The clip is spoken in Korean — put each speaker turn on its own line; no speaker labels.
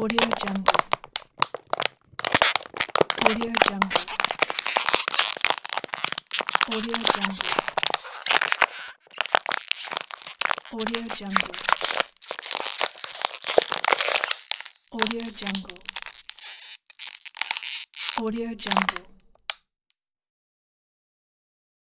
오디오 정글 오디오 정글 오디오 정글 오디오 정글 오디오 정글 오디오 정글